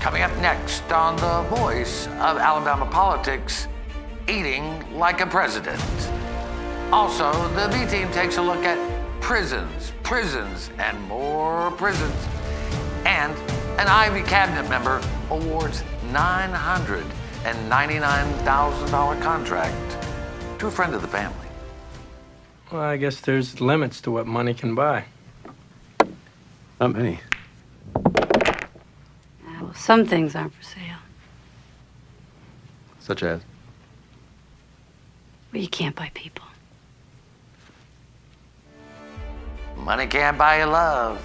Coming up next on The Voice of Alabama Politics, eating like a president. Also, the V team takes a look at prisons, prisons, and more prisons. And an Ivey cabinet member awards $999,000 contract to a friend of the family. Well, I guess there's limits to what money can buy. Not many. Well, some things aren't for sale. Such as? Well, you can't buy people. Money can't buy your love,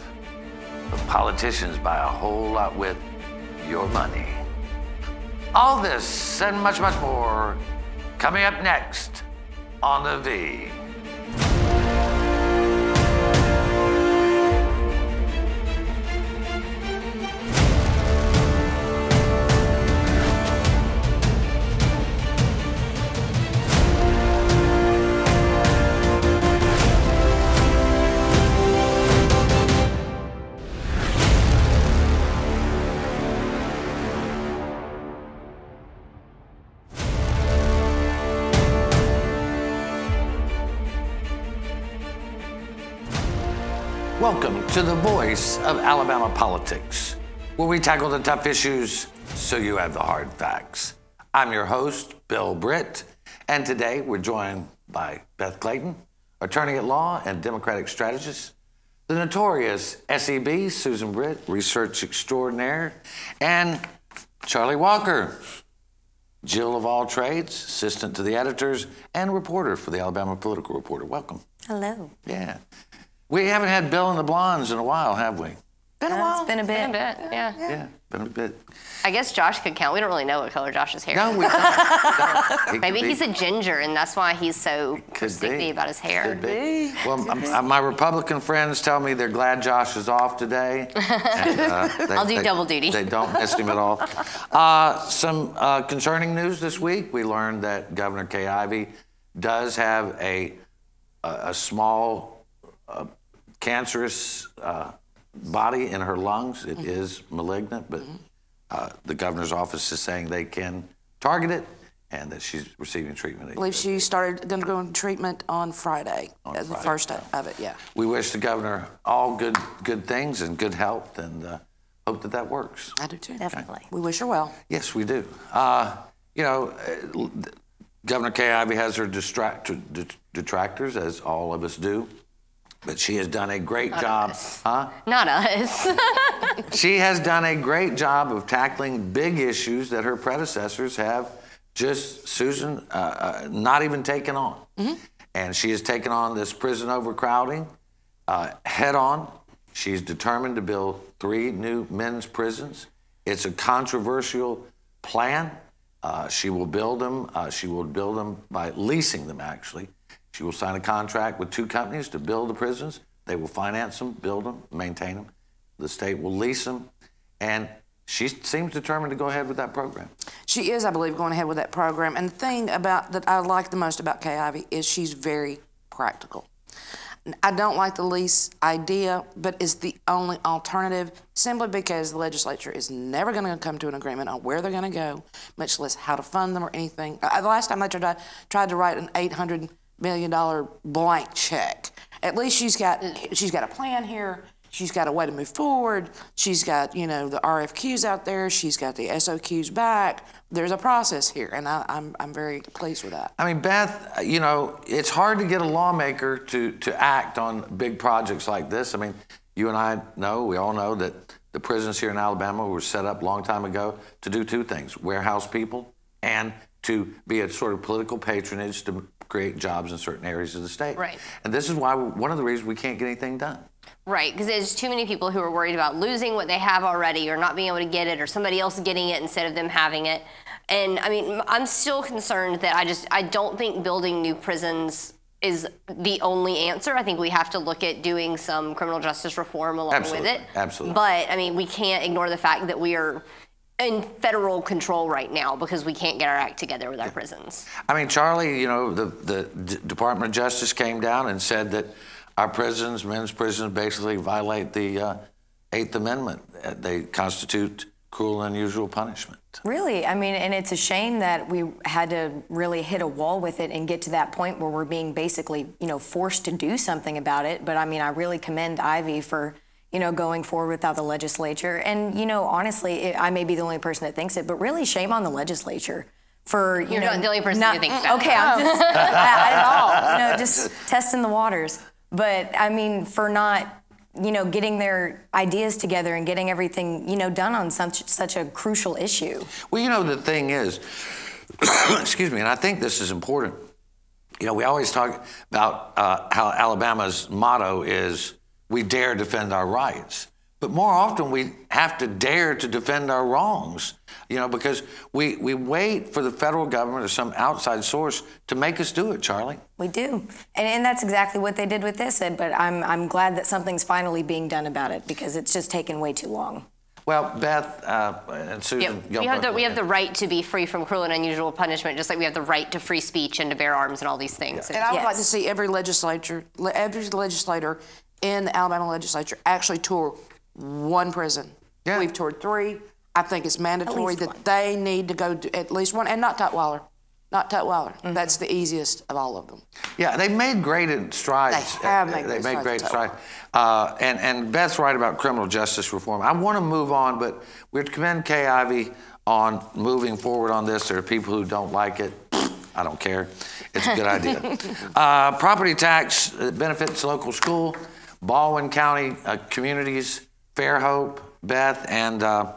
but politicians buy a whole lot with your money. All this and much, much more coming up next on The V. to the voice of Alabama politics, where we tackle the tough issues so you have the hard facts. I'm your host, Bill Britt, and today we're joined by Beth Clayton, attorney at law and Democratic strategist, the notorious SEB, Susan Britt, research extraordinaire, and Charlie Walker, Jill of all trades, assistant to the editors, and reporter for the Alabama Political Reporter. Welcome. Hello. Yeah. We haven't had Bill and the Blondes in a while, have we? Been a while. It's been a bit. Been a bit, yeah. Yeah, been a bit. I guess Josh could count. We don't really know what color Josh's hair No, is. we don't. don't. Maybe he's a ginger, and that's why he's so could persnickety be. about his hair. Could be. Well, m- m- my Republican friends tell me they're glad Josh is off today. And, uh, they- I'll do they- double duty. They don't miss him at all. Uh, some uh, concerning news this week. We learned that Governor Kay Ivey does have a a, a small uh, cancerous uh, body in her lungs. It is malignant, but uh, the governor's office is saying they can target it and that she's receiving treatment. I believe she started going to go into treatment on Friday. On as the Friday, first of it, yeah. We wish the governor all good good things and good health, and uh, hope that that works. I do too. Definitely. We wish her well. Yes, we do. Uh, you know, uh, Governor Kay Ivey has her distract- detractors, as all of us do, but she has done a great Not job. us. Huh? Not us. She has done a great job of tackling big issues that her predecessors have just, Susan, uh, uh, not even taken on. And she has taken on this prison overcrowding uh, head on. She's determined to build three new men's prisons. It's a controversial plan. Uh, she will build them. Uh, she will build them by leasing them, actually. She will sign a contract with two companies to build the prisons. They will finance them, build them, maintain them. The state will lease them. And she seems determined to go ahead with that program. She is, I believe, going ahead with that program. And the thing about that I like the most about Kay Ivey is she's very practical. I don't like the lease idea, but it's the only alternative simply because the legislature is never going to come to an agreement on where they're going to go, much less how to fund them or anything. Uh, the last time they tried, tried to write an $800 million dollar blank check, at least she's got, she's got a plan here. She's got a way to move forward. She's got, you know, the RFQs out there. She's got the SOQs back. There's a process here, and I, I'm, I'm very pleased with that. I mean, Beth, you know, it's hard to get a lawmaker to, to act on big projects like this. I mean, you and I know, we all know that the prisons here in Alabama were set up a long time ago to do two things warehouse people and to be a sort of political patronage to create jobs in certain areas of the state. Right. And this is why one of the reasons we can't get anything done. right, because there's too many people who are worried about losing what they have already or not being able to get it or somebody else getting it instead of them having it. And I mean, I'm still concerned that I just, I don't think building new prisons is the only answer. I think we have to look at doing some criminal justice reform along Absolutely, with it. absolutely. But I mean, we can't ignore the fact that we are in federal control right now because we can't get our act together with our prisons. I mean, Charlie, you know, the, the D- Department of Justice came down and said that our prisons, men's prisons, basically violate the uh, Eighth Amendment. Uh, They constitute cruel and unusual punishment. Really, I mean, and it's a shame that we had to really hit a wall with it and get to that point where we're being basically, you know, forced to do something about it. But I mean, I really commend Ivey for, you know, going forward without the legislature. And you know, honestly, it, I may be the only person that thinks it, but really, shame on the legislature for you You're know not the only person who thinks that. Okay, I'm just not at all. You know, just testing the waters. But I mean, for not you know getting their ideas together and getting everything you know done on such such a crucial issue. Well, you know, the thing is, excuse me, and I think this is important. You know, we always talk about uh, how Alabama's motto is we dare defend our rights. But more often, we have to dare to defend our wrongs, you know, because we, we wait for the federal government or some outside source to make us do it, Charlie. We do, and, and that's exactly what they did with this. Ed, But I'm I'm glad that something's finally being done about it because it's just taken way too long. Well, Beth uh, and Susan, Yeah, we have the we have the right to be free from cruel and unusual punishment, just like we have the right to free speech and to bear arms and all these things. And I would like to see every legislature, every legislator in the Alabama legislature actually tour one prison. Yeah. We've toured three. I think it's mandatory that one. they need to go to at least one, and not Tutwiler. Not Tutwiler. Mm-hmm. That's the easiest of all of them. Yeah, they've made great strides. They have made They great made strides great strides. Uh, and, and Beth's right about criminal justice reform. I want to move on, but we have to commend Kay Ivey on moving forward on this. There are people who don't like it. I don't care. It's a good idea. Uh, property tax uh, benefits local school, Baldwin County uh, communities, Fairhope, Beth, and uh,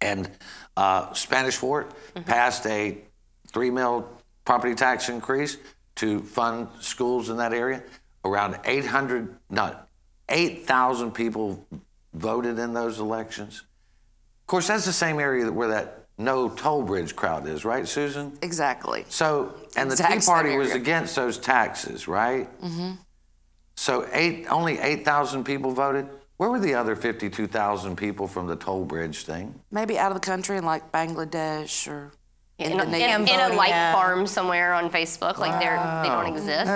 and uh, Spanish Fort passed a three mil property tax increase to fund schools in that area. Around 800, not 8,000 people voted in those elections. Of course, that's the same area that- where that no toll bridge crowd is, right, Susan? Exactly. So, and the Exact Tea Party was against those taxes, right? Mm-hmm. So eight, only 8,000 people voted. Where were the other 52,000 people from the toll bridge thing? Maybe out of the country in like Bangladesh or in, a- in, Indonesia. in a like Cambodia. farm somewhere on Facebook, like they're they don't exist.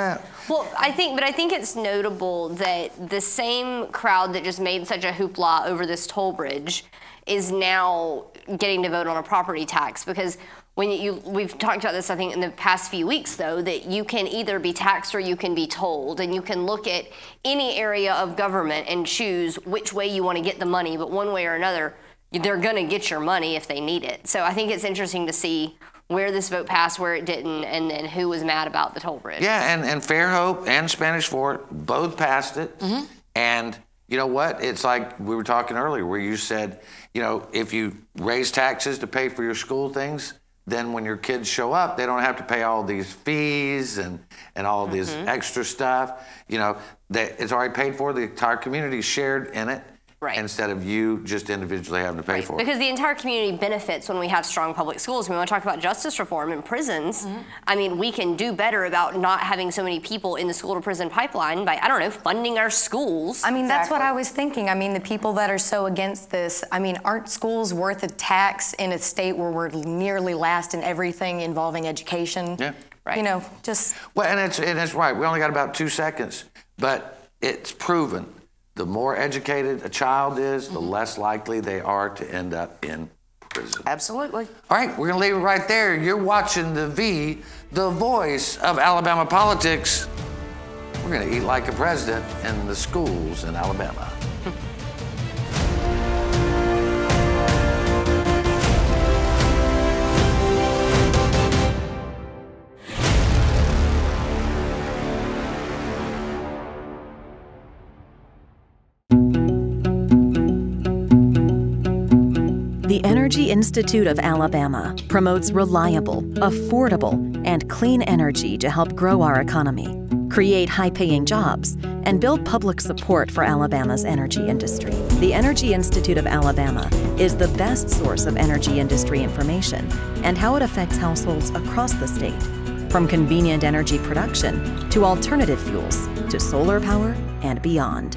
Well, I think, but I think it's notable that the same crowd that just made such a hoopla over this toll bridge is now getting to vote on a property tax because when you we've talked about this I think in the past few weeks though that you can either be taxed or you can be told and you can look at any area of government and choose which way you want to get the money but one way or another they're going to get your money if they need it. So I think it's interesting to see where this vote passed, where it didn't, and then who was mad about the toll bridge. Yeah, and, and Fairhope and Spanish Fort both passed it. Mm-hmm. And you know what? It's like we were talking earlier where you said, you know, if you raise taxes to pay for your school things, then when your kids show up, they don't have to pay all these fees and, and all this Mm-hmm. extra stuff. You know, they, it's already paid for. The entire community shared in it. Right. Instead of you just individually having to pay for it. Because the entire community benefits when we have strong public schools. When we want to talk about justice reform in prisons, Mm-hmm. I mean, we can do better about not having so many people in the school to prison pipeline by, I don't know, funding our schools. I mean, that's what I was thinking. I mean, the people that are so against this, I mean, aren't schools worth a tax in a state where we're nearly last in everything involving education? Yeah. Right. You know, just Well, and it's, and it's right. We only got about two seconds, but it's proven the more educated a child is, the mm-hmm. less likely they are to end up in prison. absolutely. All right, we're going to leave it right there. You're watching the V, the voice of Alabama politics. We're going to eat like a president in the schools in Alabama. Energy Institute of Alabama promotes reliable, affordable, and clean energy to help grow our economy, create high paying jobs, and build public support for Alabama's energy industry. The Energy Institute of Alabama is the best source of energy industry information and how it affects households across the state, from convenient energy production to alternative fuels to solar power and beyond.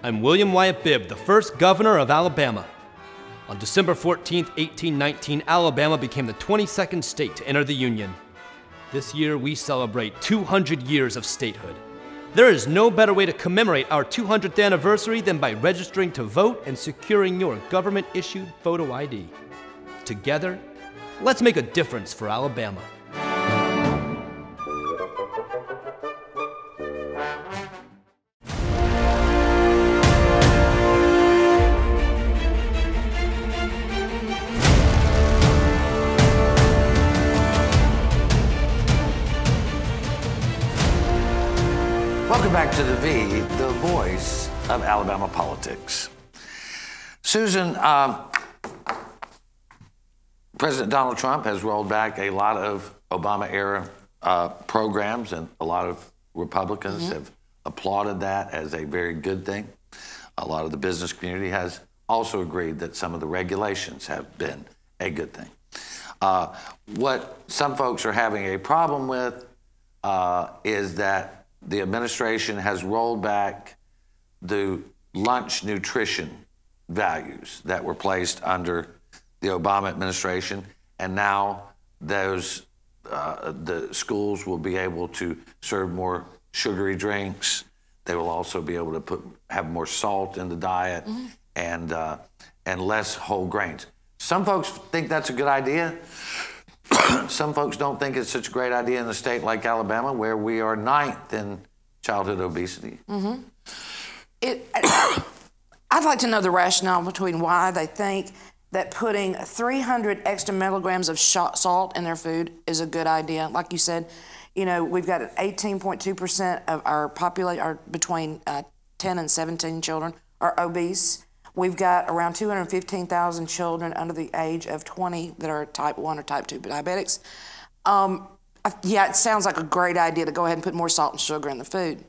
I'm William Wyatt Bibb, the first governor of Alabama. On December 14, 1819, Alabama became the 22nd state to enter the Union. This year, we celebrate 200 years of statehood. There is no better way to commemorate our 200th anniversary than by registering to vote and securing your government issued photo ID. Together, let's make a difference for Alabama. Of Alabama politics. Susan, um, President Donald Trump has rolled back a lot of Obama era uh, programs, and a lot of Republicans have applauded that as a very good thing. A lot of the business community has also agreed that some of the regulations have been a good thing. Uh, what some folks are having a problem with uh, is that the administration has rolled back the lunch nutrition values that were placed under the Obama administration, and now those uh, the schools will be able to serve more sugary drinks. They will also be able to put have more salt in the diet and uh, and less whole grains. Some folks think that's a good idea. Some folks don't think it's such a great idea in a state like Alabama, where we are ninth in childhood obesity. It, I'd like to know the rationale between why they think that putting 300 extra milligrams of salt in their food is a good idea. Like you said, you know, we've got 18.2% of our population, are between uh, 10 and 17 children are obese. We've got around 215,000 children under the age of 20 that are type 1 or type 2 diabetics. Um, yeah, it sounds like a great idea to go ahead and put more salt and sugar in the food.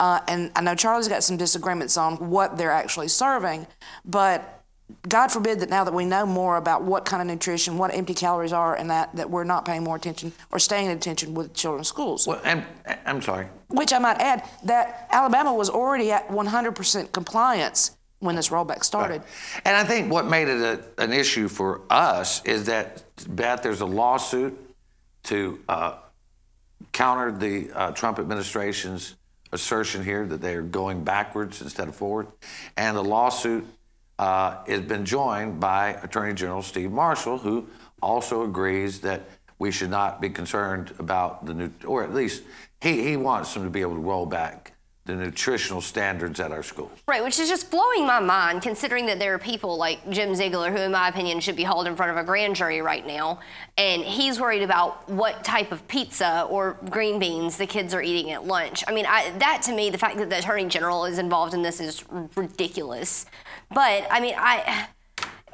Uh, and I know Charlie's got some disagreements on what they're actually serving, but God forbid that now that we know more about what kind of nutrition, what empty calories are, and that, that we're not paying more attention or staying attention with children's schools. Well, and I'm sorry. Which I might add that Alabama was already at 100% compliance when this rollback started. And I think what made it a, an issue for us is that, Beth, there's a lawsuit to uh, counter the uh, Trump administration's assertion here that they are going backwards instead of forward. And the lawsuit uh, has been joined by Attorney General Steve Marshall, who also agrees that we should not be concerned about the new, or at least he, he wants them to be able to roll back the nutritional standards at our schools. Right, which is just blowing my mind considering that there are people like Jim Ziegler, who, in my opinion, should be hauled in front of a grand jury right now. And he's worried about what type of pizza or green beans the kids are eating at lunch. I mean, I, that to me, the fact that the Attorney General is involved in this is ridiculous. But, I mean, I.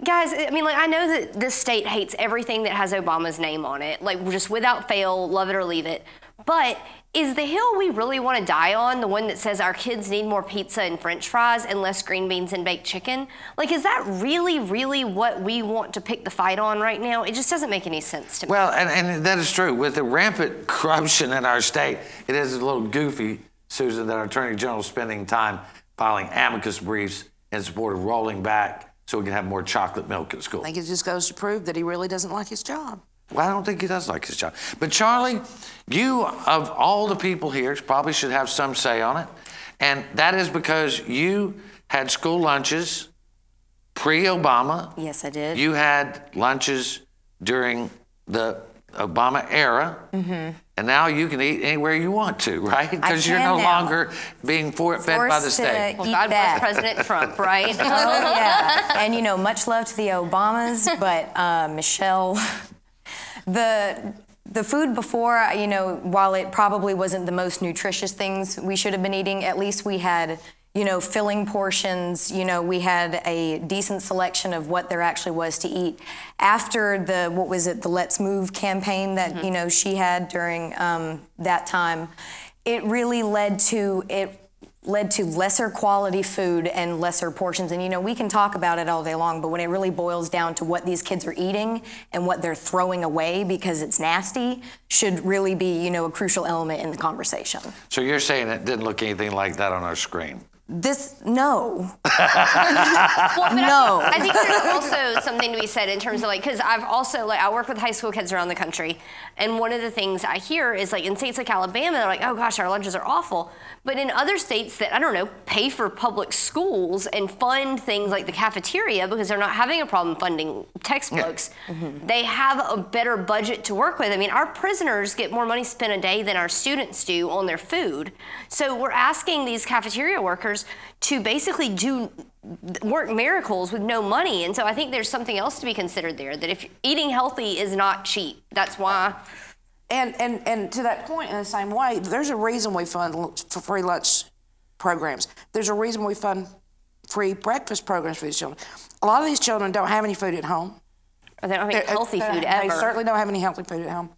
Guys, I mean, like, I know that this state hates everything that has Obama's name on it, like, just without fail, love it or leave it. But is the hill we really want to die on the one that says our kids need more pizza and french fries and less green beans and baked chicken? Like, is that really, really what we want to pick the fight on right now? It just doesn't make any sense to me. Well, and, and that is true. With the rampant corruption in our state, it is a little goofy, Susan, that our Attorney General is spending time filing amicus briefs in support of rolling back so we can have more chocolate milk at school. I think it just goes to prove that he really doesn't like his job. Well, I don't think he does like his job. But Charlie, you of all the people here probably should have some say on it. And that is because you had school lunches pre-Obama. Yes, I did. You had lunches during the Obama era. Mm-hmm. And now you can eat anywhere you want to, right? Because you're no now. longer being for, fed by the Forced to state. well, eat God that. bless President Trump, right? Oh yeah, and you know, much love to the Obamas, but uh, Michelle, the the food before, you know, while it probably wasn't the most nutritious things we should have been eating, at least we had, you know, filling portions. You know, we had a decent selection of what there actually was to eat. After the what was it, the Let's Move campaign that you know she had during um, that time, it really led to it led to lesser quality food and lesser portions. And you know, we can talk about it all day long, but when it really boils down to what these kids are eating and what they're throwing away because it's nasty, should really be, you know, a crucial element in the conversation. So you're saying it didn't look anything like that on our screen? This, no. Well, No. I, I think there's also something to be said in terms of like, because I've also like I work with high school kids around the country, and one of the things I hear is like in states like Alabama, they're like, oh gosh, our lunches are awful. But in other states that I don't know pay for public schools and fund things like the cafeteria because they're not having a problem funding textbooks, mm-hmm. they have a better budget to work with. I mean, our prisoners get more money spent a day than our students do on their food. So we're asking these cafeteria workers to basically do work miracles with no money. And so I think there's something else to be considered there that if eating healthy is not cheap, that's why. And, and, and to that point, in the same way, there's a reason we fund for free lunch programs. There's a reason we fund free breakfast programs for these children. A lot of these children don't have any food at home. Or they don't have any uh, healthy they- food They ever. certainly don't have any healthy food at home.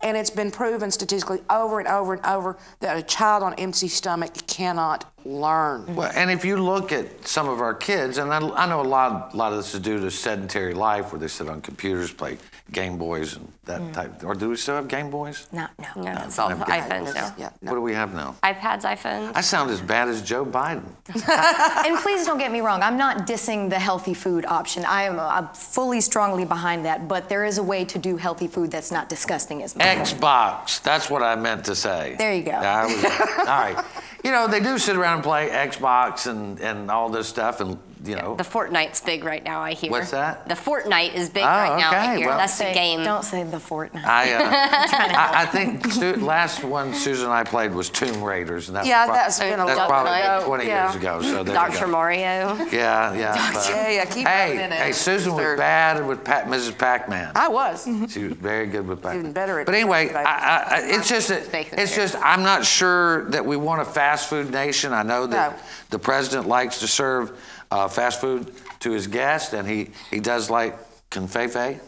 And it's been proven statistically over and over and over that a child on empty stomach cannot learn. Well, and if you look at some of our kids, and I, I know a lot, a lot of this is due to sedentary life, where they sit on computers, play Game Boys and that mm. type. Or do we still have Game Boys? No, no. No, it's all don't have iPhones Boys. now. Yeah, What do we have now? iPads, iPhones. I sound as bad as Joe Biden. and please don't get me wrong, I'm not dissing the healthy food option. I am I'm fully strongly behind that, but there is a way to do healthy food that's not disgusting as much. Xbox. That's what I meant to say. There you go. I was- all right. You know, they do sit around and play Xbox and, and all this stuff, and you know. The Fortnite's big right now, I hear. What's that? The Fortnite is big Oh, right now, I okay, hear. well- That's the game. Don't say the Fortnite. I, uh, I, I think Su- last one Susan and I played was Tomb Raiders, and that Yeah, was that's been a that's long probably time ago. 20 Yeah. years ago. So there you Dr. Mario. Yeah, yeah. but- Yeah, yeah, keep hey, running it. hey, Susan was Sir. bad with Pat, Mrs. Pac-Man. I was. She was very good with Pac-Man. Even better at But anyway, I, I, I- it's just that, it's just I'm not sure that we want a fast food nation. I know that No. the president likes to serve uh, fast food to his guests, and he he does like confefe.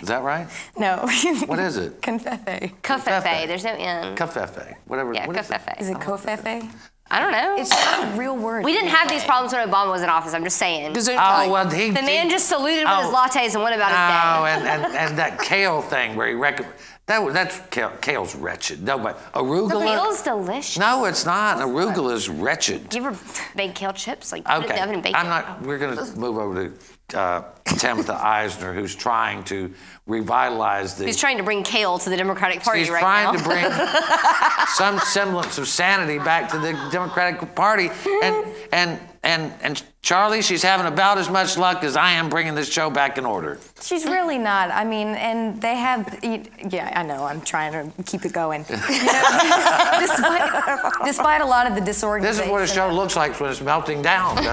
Is that right? No. What is it? Confefe. Covfefe. There's no N. Covfefe. Whatever. Yeah, what is it? covfefe. Is it covfefe? I don't know. It's not a real word. we didn't have these problems when Obama was in office. I'm just saying. Gesundheit. Oh well, he The man he- just saluted with his Oh. lattes and went about Oh, his day. and, and, and that kale thing where he rec- that that's kale, kale's wretched. No, but arugula. Kale's delicious. No, it's not. Arugula is wretched. Do you ever make kale chips? Like put it in the oven and bake I'm it? not. We're going to move over to uh, Tabitha Isner, who's trying to revitalize the. He's trying to bring kale to the Democratic Party right trying to bring some semblance of sanity back to the Democratic Party, and and and and Charlie, she's having about as much luck as I am bringing this show back in order. She's really not. I mean, and they have. Yeah, I know. I'm trying to keep it going. You know, despite, despite a lot of the disorganization. This is what a show looks like when it's melting down.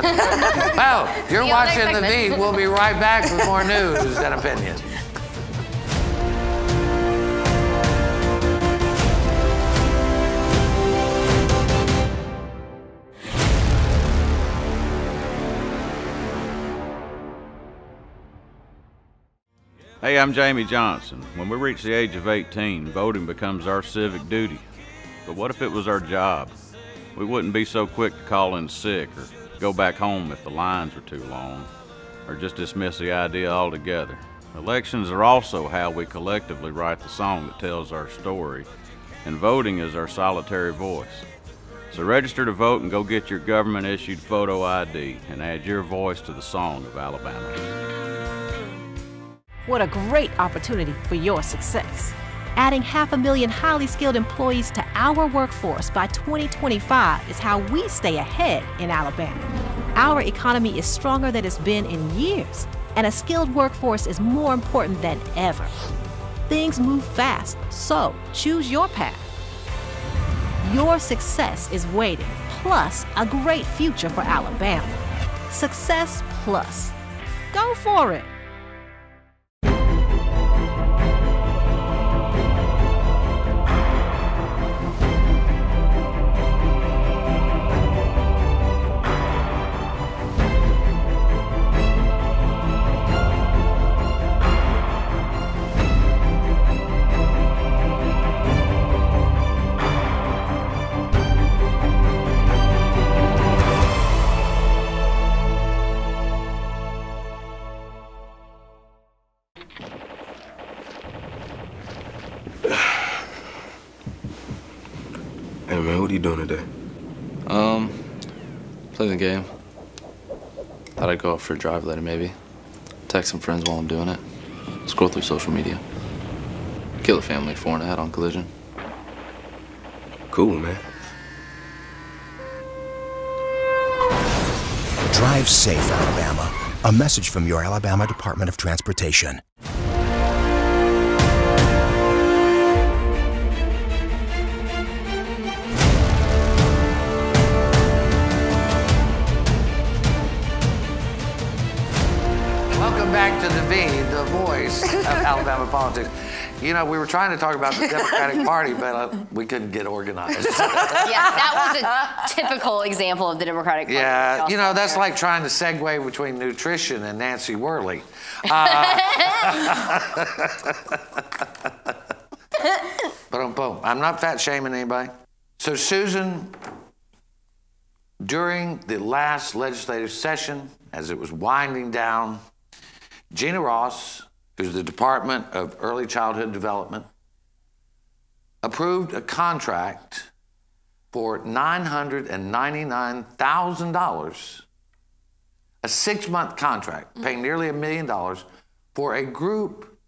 well, you're See the watching next the segment. V. We'll be right back with more news and opinion. Hey, I'm Jamie Johnson. When we reach the age of 18, voting becomes our civic duty. But what if it was our job? We wouldn't be so quick to call in sick or go back home if the lines were too long, or just dismiss the idea altogether. Elections are also how we collectively write the song that tells our story, and voting is our solitary voice. So register to vote and go get your government issued photo ID and add your voice to the song of Alabama. What a great opportunity for your success. Adding half a million highly skilled employees to our workforce by 2025 is how we stay ahead in Alabama. Our economy is stronger than it's been in years, and a skilled workforce is more important than ever. Things move fast, so choose your path. Your success is waiting, plus a great future for Alabama. Success Plus. Go for it. The game. Thought I'd go out for a drive later, maybe. Text some friends while I'm doing it. Scroll through social media. Kill a family four and a hat on collision. Cool, man. Drive safe, Alabama. A message from your Alabama Department of Transportation. Back to the V, the voice of Alabama politics. You know, we were trying to talk about the Democratic Party, but uh, we couldn't get organized. yeah, that was a typical example of the Democratic Party. Yeah, you know, that's like trying to segue between nutrition and Nancy Worley. Uh, boom, boom. I'm not fat shaming anybody. So, Susan, during the last legislative session, as it was winding down, Jeana Ross, who's the Department of Early Childhood Development, approved a contract for $999,000, a six month contract, paying nearly a million dollars for a group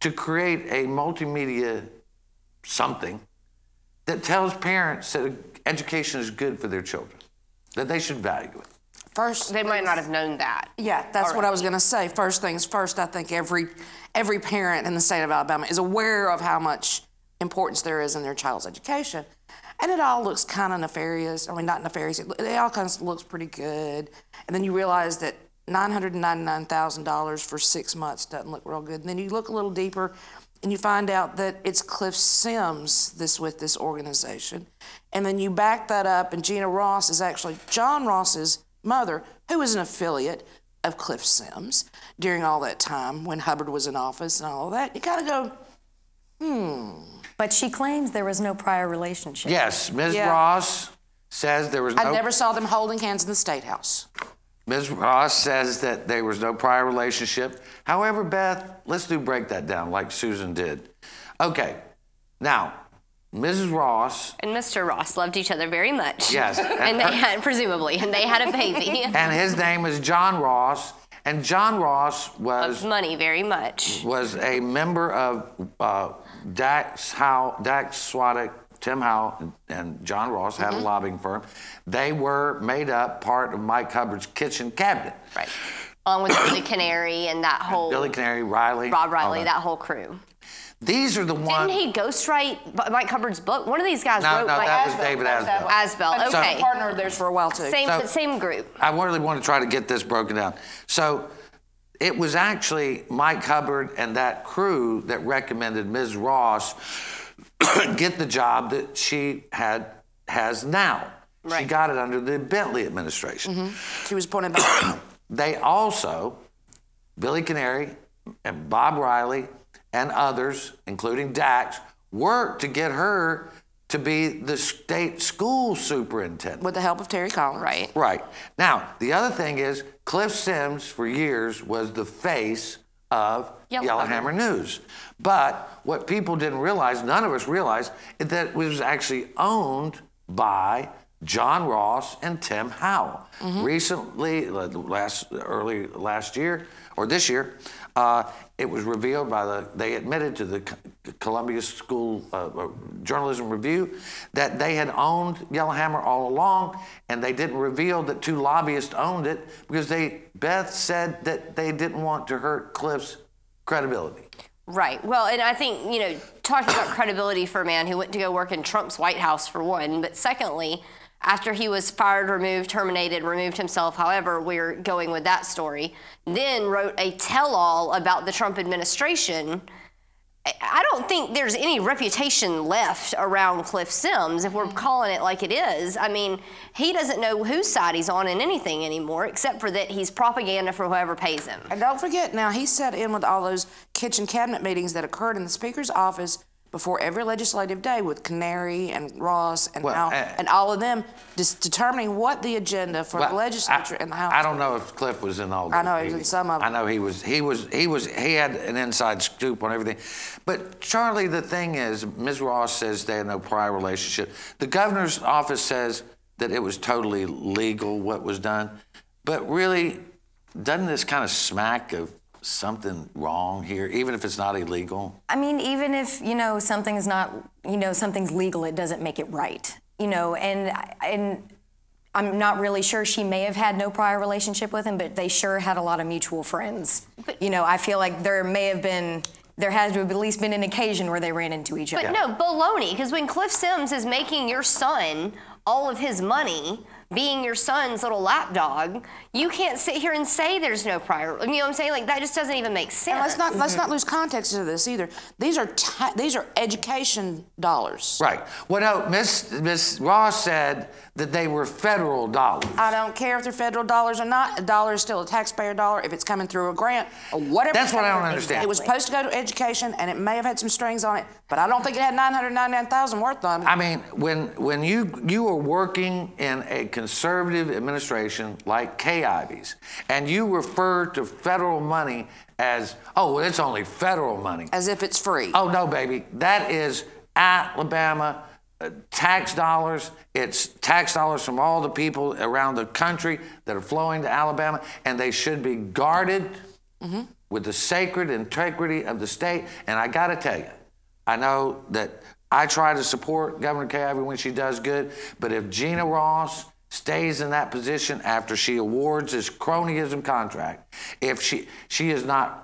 to create a multimedia something that tells parents that education is good for their children, that they should value it. First, they might not have known that. Yeah, that's what I was going to say. First things first, I think every every parent in the state of Alabama is aware of how much importance there is in their child's education. And it all looks kind of nefarious. I mean, not nefarious. It, it all kind of looks pretty good. And then you realize that $999,000 for six months doesn't look real good. And then you look a little deeper and you find out that it's Cliff Sims this with this organization. And then you back that up, and Jeana Ross is actually John Ross's mother, who was an affiliate of Cliff Sims during all that time when Hubbard was in office and all of that. You kind of go, hmm. But she claims there was no prior relationship. Yes, Ms. Yeah. Ross says there was no. I never saw them holding hands in the State House. Ms. Ross says that there was no prior relationship. However, Beth, let's do break that down like Susan did. Okay, now, Mrs. Ross And Mr. Ross loved each other very much. Yes, and And, they her- had, presumably, and they had a baby. and his name is John Ross, and John Ross was Loved money very much. was a member of uh, Dax Howe, Dax Swatek, Tim Howe, and, John Ross had a lobbying firm. They were made up part of Mike Hubbard's kitchen cabinet. Right. Along with Billy Canary and that whole Billy Canary, Riley, Rob Riley, that. that whole crew. These are the ones. Didn't he ghostwrite Mike Hubbard's book? One of these guys No, wrote no, like that was David Asbell. Asbell. So- Okay. partner of theirs for a while too. Same, So- same group. I really want to try to get this broken down. So it was actually Mike Hubbard and that crew that recommended Ms. Ross get the job that she had has now. Right. She got it under the Bentley administration. Mm-hmm. She was appointed by. They also, Billy Canary and Bob Riley and others, including Dax, worked to get her to be the state school superintendent. with the help of Terry Collins. Right. Right. Now, the other thing is, Cliff Sims, for years, was the face of Yellowhammer. Yellowhammer News. But what people didn't realize, none of us realized, is that it was actually owned by John Ross and Tim Howe. Recently, uh, last early last year or this year, uh, it was revealed by the. They admitted to the Columbia School uh, Journalism Review that they had owned Yellowhammer all along, and they didn't reveal that two lobbyists owned it because they. Beth said that they didn't want to hurt Cliff's credibility. Right. Well, and I think, you know, talking about credibility for a man who went to go work in Trump's White House, for one, but secondly, after he was fired, removed, terminated, removed himself, however, we're going with that story, then wrote a tell all about the Trump administration. I- I don't think there's any reputation left around Cliff Sims if we're mm-hmm. calling it like it is. I mean, he doesn't know whose side he's on in anything anymore, except for that he's propaganda for whoever pays him. And don't forget, now he sat in with all those kitchen cabinet meetings that occurred in the Speaker's office before every legislative day with Canary and Ross and Well, Al, uh, and all of them, just determining what the agenda for Well, the legislature I, and the House. I don't know if Cliff was in all. I know he was in some of them. I know he was. He was. He was. He had an inside scoop on everything. But Charlie, the thing is, Ms. Ross says they had no prior relationship. The governor's office says that it was totally legal what was done. But really, doesn't this kind of smack of something wrong here, even if it's not illegal? I mean, even if you know something's not, you know, something's legal, it doesn't make it right. You know, and and I'm not really sure. She may have had no prior relationship with him, but they sure had a lot of mutual friends. you know, I feel like there may have been, there has to have at least been an occasion where they ran into each other. But other. no, baloney. Because when Cliff Sims is making your son all of his money, being your son's little lapdog, you can't sit here and say there's no prior. You know what I'm saying? Like that just doesn't even make sense. And let's not let's mm-hmm. not lose context of this either. These are ta- these are education dollars. Right. Well, no, Miss Miss Ross said that they were federal dollars. I don't care if they're federal dollars or not. A dollar is still a taxpayer dollar if it's coming through a grant or whatever. That's what I don't understand. It was supposed to go to education, and it may have had some strings on it, but I don't think it had nine hundred ninety-nine thousand worth on it. I mean, when when you you are working in a conservative administration like Kay Ivey's, and you refer to federal money as oh, well, it's only federal money, as if it's free. Oh no, baby, that is Alabama. Uh, Tax dollars, it's tax dollars from all the people around the country that are flowing to Alabama, and they should be guarded with the sacred integrity of the state. And I got to tell you, I know that I try to support Governor Kay Ivey when she does good, but if Jeana Ross stays in that position after she awards this cronyism contract, if she she is not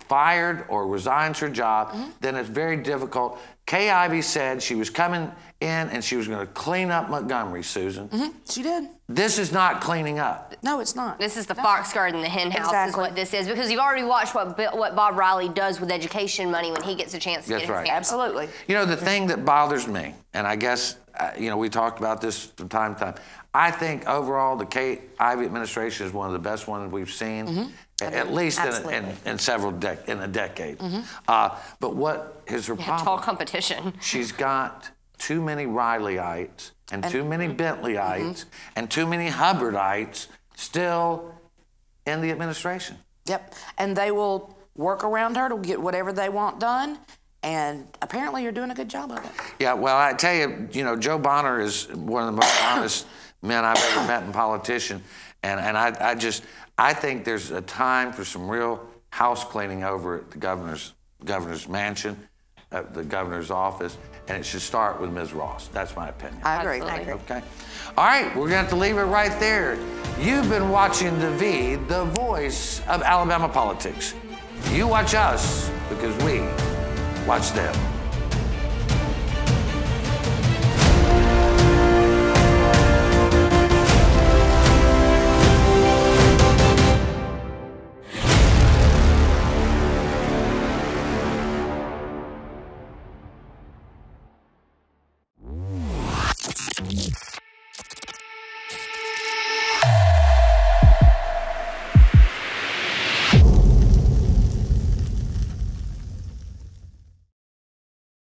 fired or resigns her job, then it's very difficult. Kay Ivey said she was coming in and she was going to clean up Montgomery, Susan. She did. This is not cleaning up. No, it's not. This is the fox guard and the hen house Exactly. is what this is because you've already watched what what Bob Riley does with education money when he gets a chance to That's get his right. hands on it. Absolutely. You know, the thing that bothers me, and I guess, uh, you know, we talked about this from time to time. I think overall the Kay Ivey administration is one of the best ones we've seen, a- at least in, in, in several in a decade. Mm-hmm. Uh, but what is her Yeah, problem? tall competition. She's got too many Rileyites and, And- too many mm-hmm. Bentleyeites and too many Hubbardites still in the administration. Yep. And they will work around her to get whatever they want done. And apparently, you're doing a good job of it. Yeah, well, I tell you, you know, Jo Bonner is one of the most honest men I've ever met in politician, and and I, I just I think there's a time for some real house cleaning over at the governor's governor's mansion, at the governor's office, and it should start with Ms. Ross. That's my opinion. I agree. I agree. Okay. All right, we're going to have to leave it right there. You've been watching The V, the voice of Alabama politics. You watch us because we watch them.